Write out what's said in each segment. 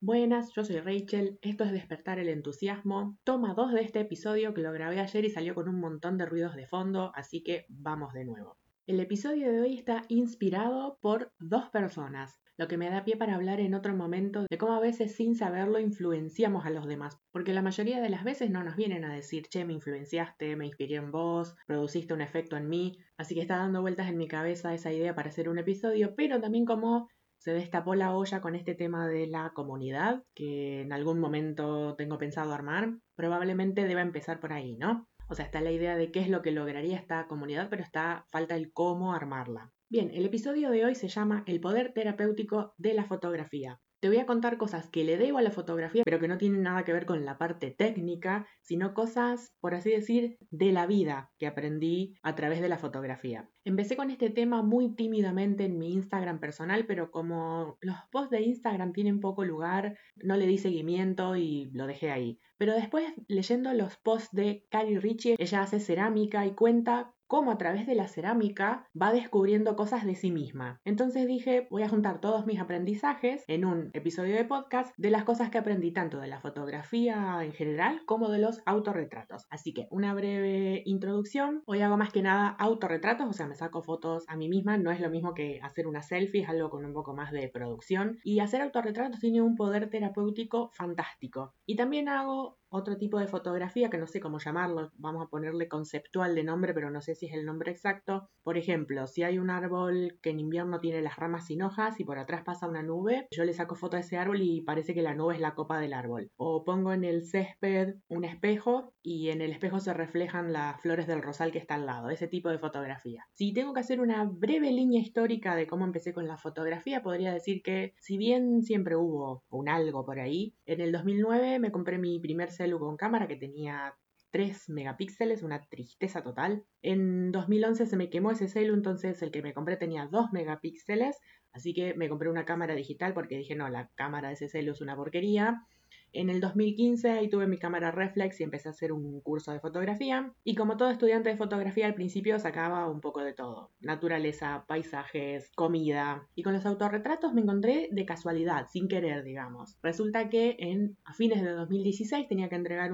Buenas, yo soy Rachel, esto es Despertar el Entusiasmo. Toma dos de este episodio que lo grabé ayer y salió con un montón de ruidos de fondo, así que vamos de nuevo. El episodio de hoy está inspirado por dos personas, lo que me da pie para hablar en otro momento de cómo a veces sin saberlo influenciamos a los demás, porque la mayoría de las veces no nos vienen a decir, che, me influenciaste, me inspiré en vos, produciste un efecto en mí, así que está dando vueltas en mi cabeza esa idea para hacer un episodio, pero también como se destapó la olla con este tema de la comunidad, que en algún momento tengo pensado armar. Probablemente deba empezar por ahí, ¿no? O sea, está la idea de qué es lo que lograría esta comunidad, pero está falta el cómo armarla. Bien, el episodio de hoy se llama El poder terapéutico de la fotografía. Te voy a contar cosas que le debo a la fotografía, pero que no tienen nada que ver con la parte técnica, sino cosas, por así decir, de la vida que aprendí a través de la fotografía. Empecé con este tema muy tímidamente en mi Instagram personal, pero como los posts de Instagram tienen poco lugar, no le di seguimiento y lo dejé ahí. Pero después, leyendo los posts de Carrie Ritchie, ella hace cerámica y cuenta cómo a través de la cerámica va descubriendo cosas de sí misma. Entonces dije, voy a juntar todos mis aprendizajes en un episodio de podcast de las cosas que aprendí tanto de la fotografía en general como de los autorretratos. Así que una breve introducción. Hoy hago más que nada autorretratos, o sea, me saco fotos a mí misma, no es lo mismo que hacer una selfie, es algo con un poco más de producción. Y hacer autorretratos tiene un poder terapéutico fantástico. Y también hago otro tipo de fotografía que no sé cómo llamarlo, vamos a ponerle conceptual de nombre, pero no sé si es el nombre exacto. Por ejemplo, si hay un árbol que en invierno tiene las ramas sin hojas y por atrás pasa una nube, yo le saco foto a ese árbol y parece que la nube es la copa del árbol. O pongo en el césped un espejo y en el espejo se reflejan las flores del rosal que está al lado, ese tipo de fotografía. Si tengo que hacer una breve línea histórica de cómo empecé con la fotografía, podría decir que si bien siempre hubo un algo por ahí, en el 2009 me compré mi primer celu con cámara que tenía 3 megapíxeles, una tristeza total. En 2011 se me quemó ese celu, entonces el que me compré tenía 2 megapíxeles, así que me compré una cámara digital porque dije, no, la cámara de ese celu es una porquería. En el 2015 ahí tuve mi cámara reflex y empecé a hacer un curso de fotografía. Y como todo estudiante de fotografía al principio sacaba un poco de todo. Naturaleza, paisajes, comida. Y con los autorretratos me encontré de casualidad, sin querer, digamos. Resulta que en, a fines de 2016 tenía que entregar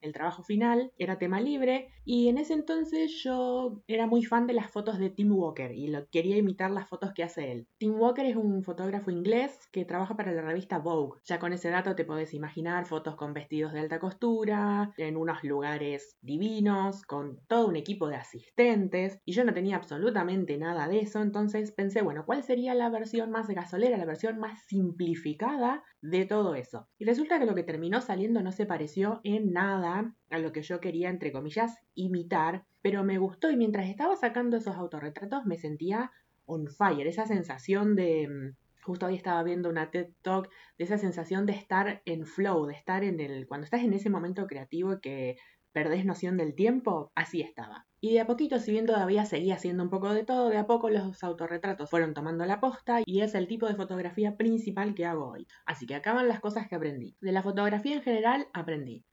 el trabajo final, era tema libre. Y en ese entonces yo era muy fan de las fotos de Tim Walker y quería imitar las fotos que hace él. Tim Walker es un fotógrafo inglés que trabaja para la revista Vogue. Ya con ese dato te podés imaginar fotos con vestidos de alta costura, en unos lugares divinos, con todo un equipo de asistentes, y yo no tenía absolutamente nada de eso, entonces pensé, bueno, ¿cuál sería la versión más gasolera, la versión más simplificada de todo eso? Y resulta que lo que terminó saliendo no se pareció en nada a lo que yo quería, entre comillas, imitar, pero me gustó y mientras estaba sacando esos autorretratos me sentía on fire, esa sensación de mm, Justo hoy estaba viendo una TED Talk de esa sensación de estar en flow, de estar en el, cuando estás en ese momento creativo que perdés noción del tiempo, así estaba. Y de a poquito, si bien todavía seguía haciendo un poco de todo, de a poco los autorretratos fueron tomando la posta y es el tipo de fotografía principal que hago hoy. Así que acaban las cosas que aprendí. De la fotografía en general aprendí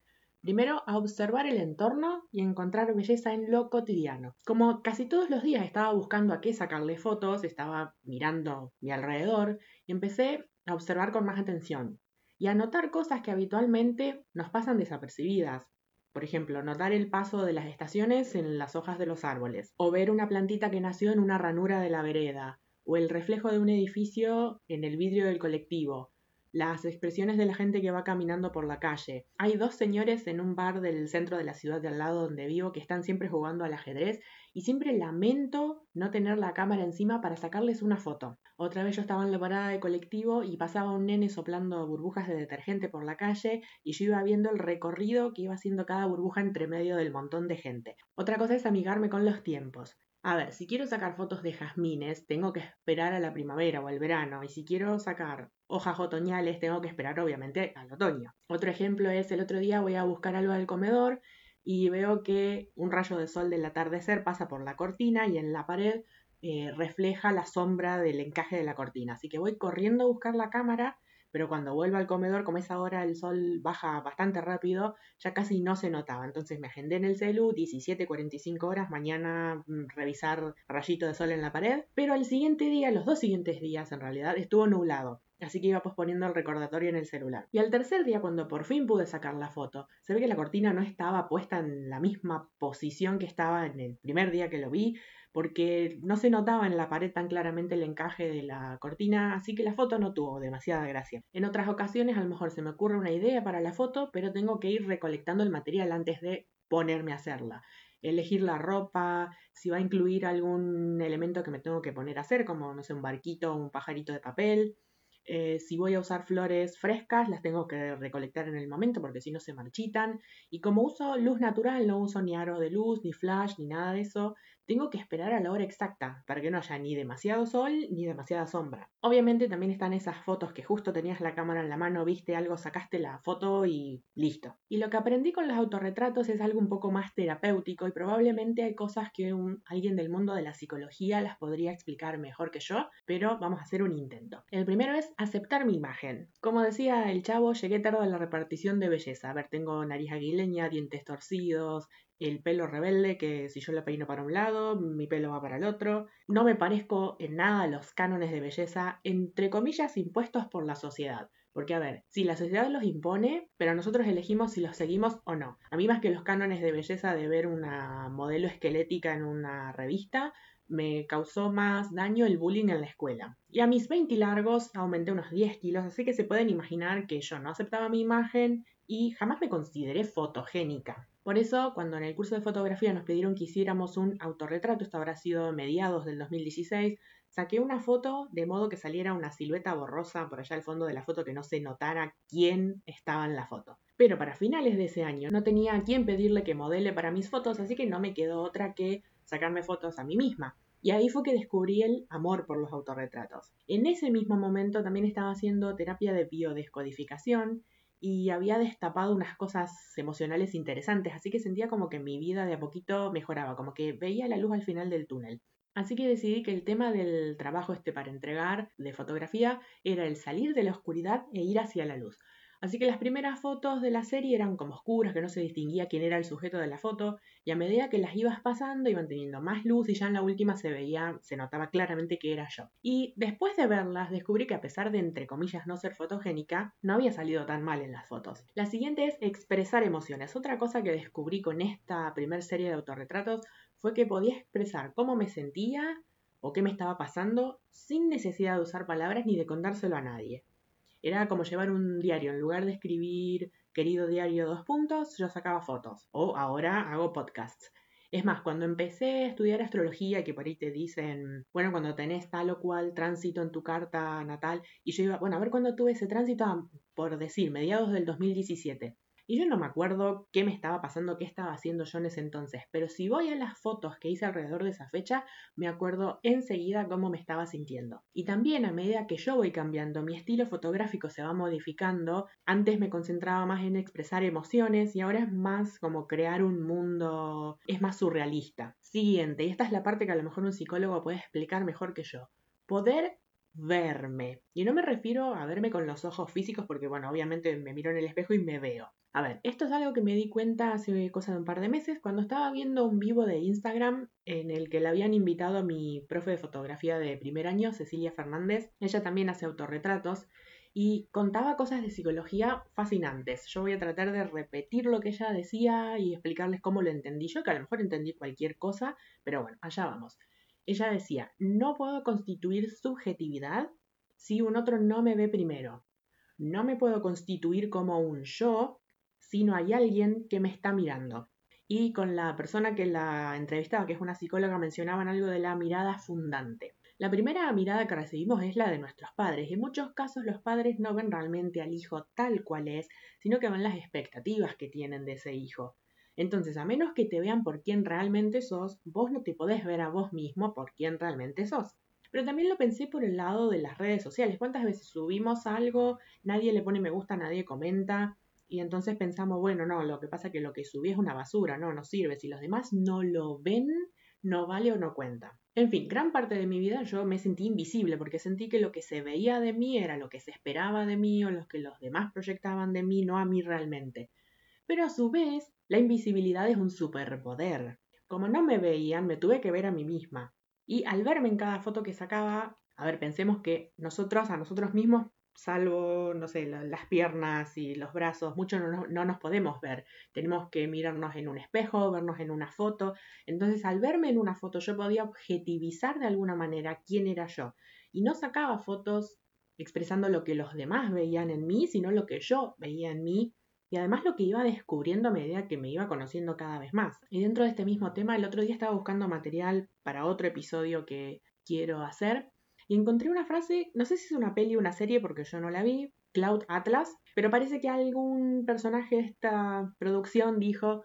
Primero, a observar el entorno y encontrar belleza en lo cotidiano. Como casi todos los días estaba buscando a qué sacarle fotos, estaba mirando mi alrededor y empecé a observar con más atención y a notar cosas que habitualmente nos pasan desapercibidas. Por ejemplo, notar el paso de las estaciones en las hojas de los árboles, o ver una plantita que nació en una ranura de la vereda, o el reflejo de un edificio en el vidrio del colectivo, las expresiones de la gente que va caminando por la calle. Hay dos señores en un bar del centro de la ciudad de al lado donde vivo que están siempre jugando al ajedrez y siempre lamento no tener la cámara encima para sacarles una foto. Otra vez yo estaba en la parada de colectivo y pasaba un nene soplando burbujas de detergente por la calle y yo iba viendo el recorrido que iba haciendo cada burbuja entre medio del montón de gente. Otra cosa es amigarme con los tiempos. A ver, si quiero sacar fotos de jazmines, tengo que esperar a la primavera o al verano. Y si quiero sacar hojas otoñales, tengo que esperar obviamente al otoño. Otro ejemplo es el otro día voy a buscar algo del comedor y veo que un rayo de sol del atardecer pasa por la cortina y en la pared eh, refleja la sombra del encaje de la cortina. Así que voy corriendo a buscar la cámara pero cuando vuelvo al comedor, como es ahora el sol baja bastante rápido, ya casi no se notaba. Entonces me agendé en el celu, 17, 45 horas, mañana mm, revisar rayito de sol en la pared, pero al siguiente día, los dos siguientes días en realidad, estuvo nublado. Así que iba posponiendo el recordatorio en el celular. Y al tercer día, cuando por fin pude sacar la foto, se ve que la cortina no estaba puesta en la misma posición que estaba en el primer día que lo vi, porque no se notaba en la pared tan claramente el encaje de la cortina, así que la foto no tuvo demasiada gracia. En otras ocasiones a lo mejor se me ocurre una idea para la foto, pero tengo que ir recolectando el material antes de ponerme a hacerla. Elegir la ropa, si va a incluir algún elemento que me tengo que poner a hacer, como no sé, un barquito o un pajarito de papel. Eh, si voy a usar flores frescas, las tengo que recolectar en el momento porque si no se marchitan. Y como uso luz natural, no uso ni aro de luz, ni flash, ni nada de eso, tengo que esperar a la hora exacta para que no haya ni demasiado sol ni demasiada sombra. Obviamente también están esas fotos que justo tenías la cámara en la mano, viste algo, sacaste la foto y listo. Y lo que aprendí con los autorretratos es algo un poco más terapéutico y probablemente hay cosas que alguien del mundo de la psicología las podría explicar mejor que yo, pero vamos a hacer un intento. El primero es aceptar mi imagen. Como decía el chavo, llegué tarde a la repartición de belleza. A ver, tengo nariz aguileña, dientes torcidos, el pelo rebelde, que si yo lo peino para un lado, mi pelo va para el otro. No me parezco en nada a los cánones de belleza, entre comillas, impuestos por la sociedad. Porque, a ver, si la sociedad los impone, pero nosotros elegimos si los seguimos o no. A mí más que los cánones de belleza de ver una modelo esquelética en una revista, me causó más daño el bullying en la escuela. Y a mis 20 largos aumenté unos 10 kilos, así que se pueden imaginar que yo no aceptaba mi imagen y jamás me consideré fotogénica. Por eso, cuando en el curso de fotografía nos pidieron que hiciéramos un autorretrato, esto habrá sido mediados del 2016, saqué una foto de modo que saliera una silueta borrosa por allá al fondo de la foto que no se notara quién estaba en la foto. Pero para finales de ese año no tenía a quién pedirle que modele para mis fotos, así que no me quedó otra que sacarme fotos a mí misma. Y ahí fue que descubrí el amor por los autorretratos. En ese mismo momento también estaba haciendo terapia de biodescodificación y había destapado unas cosas emocionales interesantes, así que sentía como que mi vida de a poquito mejoraba, como que veía la luz al final del túnel. Así que decidí que el tema del trabajo este para entregar de fotografía era el salir de la oscuridad e ir hacia la luz. Así que las primeras fotos de la serie eran como oscuras, que no se distinguía quién era el sujeto de la foto, y a medida que las ibas pasando iban teniendo más luz y ya en la última se veía, se notaba claramente que era yo. Y después de verlas descubrí que a pesar de entre comillas no ser fotogénica, no había salido tan mal en las fotos. La siguiente es expresar emociones. Otra cosa que descubrí con esta primer serie de autorretratos fue que podía expresar cómo me sentía o qué me estaba pasando sin necesidad de usar palabras ni de contárselo a nadie. Era como llevar un diario. En lugar de escribir querido diario dos puntos, yo sacaba fotos. O ahora hago podcasts. Es más, cuando empecé a estudiar astrología, que por ahí te dicen, bueno, cuando tenés tal o cual tránsito en tu carta natal, y yo iba, bueno, a ver cuándo tuve ese tránsito, por decir, mediados del 2017. Y yo no me acuerdo qué me estaba pasando, qué estaba haciendo yo en ese entonces, pero si voy a las fotos que hice alrededor de esa fecha, me acuerdo enseguida cómo me estaba sintiendo. Y también a medida que yo voy cambiando, mi estilo fotográfico se va modificando. Antes me concentraba más en expresar emociones y ahora es más como crear un mundo, es más surrealista. Siguiente, y esta es la parte que a lo mejor un psicólogo puede explicar mejor que yo. Poder verme. Y no me refiero a verme con los ojos físicos porque, bueno, obviamente me miro en el espejo y me veo. A ver, esto es algo que me di cuenta hace cosa de un par de meses cuando estaba viendo un vivo de Instagram en el que le habían invitado a mi profe de fotografía de primer año, Cecilia Fernández. Ella también hace autorretratos y contaba cosas de psicología fascinantes. Yo voy a tratar de repetir lo que ella decía y explicarles cómo lo entendí yo, que a lo mejor entendí cualquier cosa, pero bueno, allá vamos. Ella decía, no puedo constituir subjetividad si un otro no me ve primero. No me puedo constituir como un yo sino hay alguien que me está mirando. Y con la persona que la entrevistaba, que es una psicóloga, mencionaban algo de la mirada fundante. La primera mirada que recibimos es la de nuestros padres. En muchos casos los padres no ven realmente al hijo tal cual es, sino que ven las expectativas que tienen de ese hijo. Entonces, a menos que te vean por quién realmente sos, vos no te podés ver a vos mismo por quién realmente sos. Pero también lo pensé por el lado de las redes sociales. ¿Cuántas veces subimos algo, nadie le pone me gusta, nadie comenta? Y entonces pensamos, bueno, no, lo que pasa es que lo que subí es una basura, no, no sirve. Si los demás no lo ven, no vale o no cuenta. En fin, gran parte de mi vida yo me sentí invisible porque sentí que lo que se veía de mí era lo que se esperaba de mí o lo que los demás proyectaban de mí, no a mí realmente. Pero a su vez, la invisibilidad es un superpoder. Como no me veían, me tuve que ver a mí misma. Y al verme en cada foto que sacaba, a ver, pensemos que nosotros a nosotros mismos salvo, no sé, las piernas y los brazos, mucho no, no, nos podemos ver. Tenemos que mirarnos en un espejo, vernos en una foto. Entonces, al verme en una foto, yo podía objetivizar de alguna manera quién era yo. Y no sacaba fotos expresando lo que los demás veían en mí, sino lo que yo veía en mí. Y además lo que iba descubriendo a medida que me iba conociendo cada vez más. Y dentro de este mismo tema, el otro día estaba buscando material para otro episodio que quiero hacer y encontré una frase, no sé si es una peli o una serie porque yo no la vi, Cloud Atlas, pero parece que algún personaje de esta producción dijo,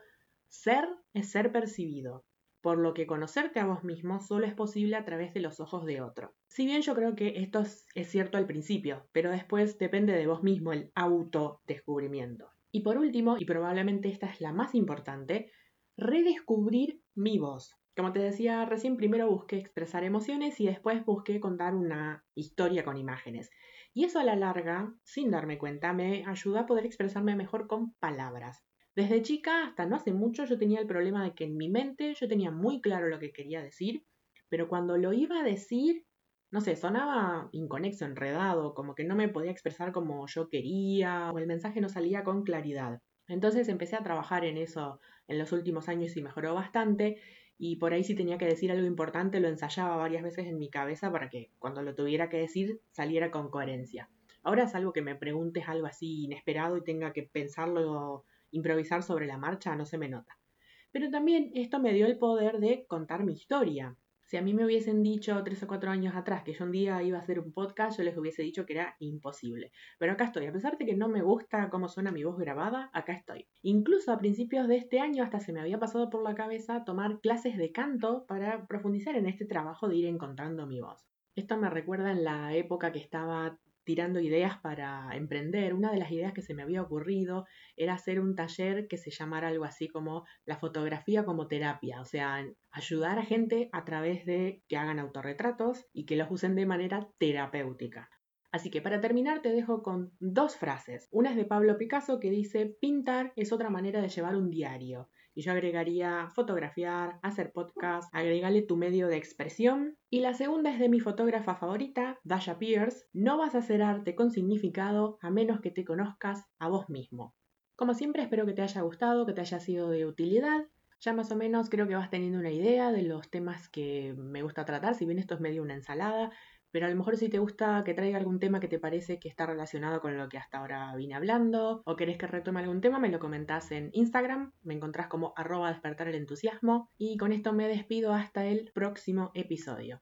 ser es ser percibido, por lo que conocerte a vos mismo solo es posible a través de los ojos de otro. Si bien yo creo que esto es cierto al principio, pero después depende de vos mismo el autodescubrimiento. Y por último, y probablemente esta es la más importante, redescubrir mi voz. Como te decía recién, primero busqué expresar emociones y después busqué contar una historia con imágenes. Y eso a la larga, sin darme cuenta, me ayudó a poder expresarme mejor con palabras. Desde chica hasta no hace mucho yo tenía el problema de que en mi mente yo tenía muy claro lo que quería decir, pero cuando lo iba a decir, no sé, sonaba inconexo, enredado, como que no me podía expresar como yo quería o el mensaje no salía con claridad. Entonces empecé a trabajar en eso en los últimos años y mejoró bastante y por ahí si tenía que decir algo importante lo ensayaba varias veces en mi cabeza para que cuando lo tuviera que decir saliera con coherencia. Ahora es algo que me preguntes algo así inesperado y tenga que pensarlo, improvisar sobre la marcha, no se me nota. Pero también esto me dio el poder de contar mi historia. Si a mí me hubiesen dicho tres o cuatro años atrás que yo un día iba a hacer un podcast, yo les hubiese dicho que era imposible. Pero acá estoy, a pesar de que no me gusta cómo suena mi voz grabada, acá estoy. Incluso a principios de este año hasta se me había pasado por la cabeza tomar clases de canto para profundizar en este trabajo de ir encontrando mi voz. Esto me recuerda en la época que estaba tirando ideas para emprender, una de las ideas que se me había ocurrido era hacer un taller que se llamara algo así como la fotografía como terapia, o sea, ayudar a gente a través de que hagan autorretratos y que los usen de manera terapéutica. Así que para terminar te dejo con dos frases. Una es de Pablo Picasso que dice, pintar es otra manera de llevar un diario. Y yo agregaría fotografiar, hacer podcast, agregarle tu medio de expresión. Y la segunda es de mi fotógrafa favorita, Dasha Pierce, no vas a hacer arte con significado a menos que te conozcas a vos mismo. Como siempre espero que te haya gustado, que te haya sido de utilidad. Ya más o menos creo que vas teniendo una idea de los temas que me gusta tratar, si bien esto es medio una ensalada, pero a lo mejor si te gusta que traiga algún tema que te parece que está relacionado con lo que hasta ahora vine hablando, o querés que retome algún tema, me lo comentás en Instagram, me encontrás como arroba despertar el entusiasmo, y con esto me despido hasta el próximo episodio.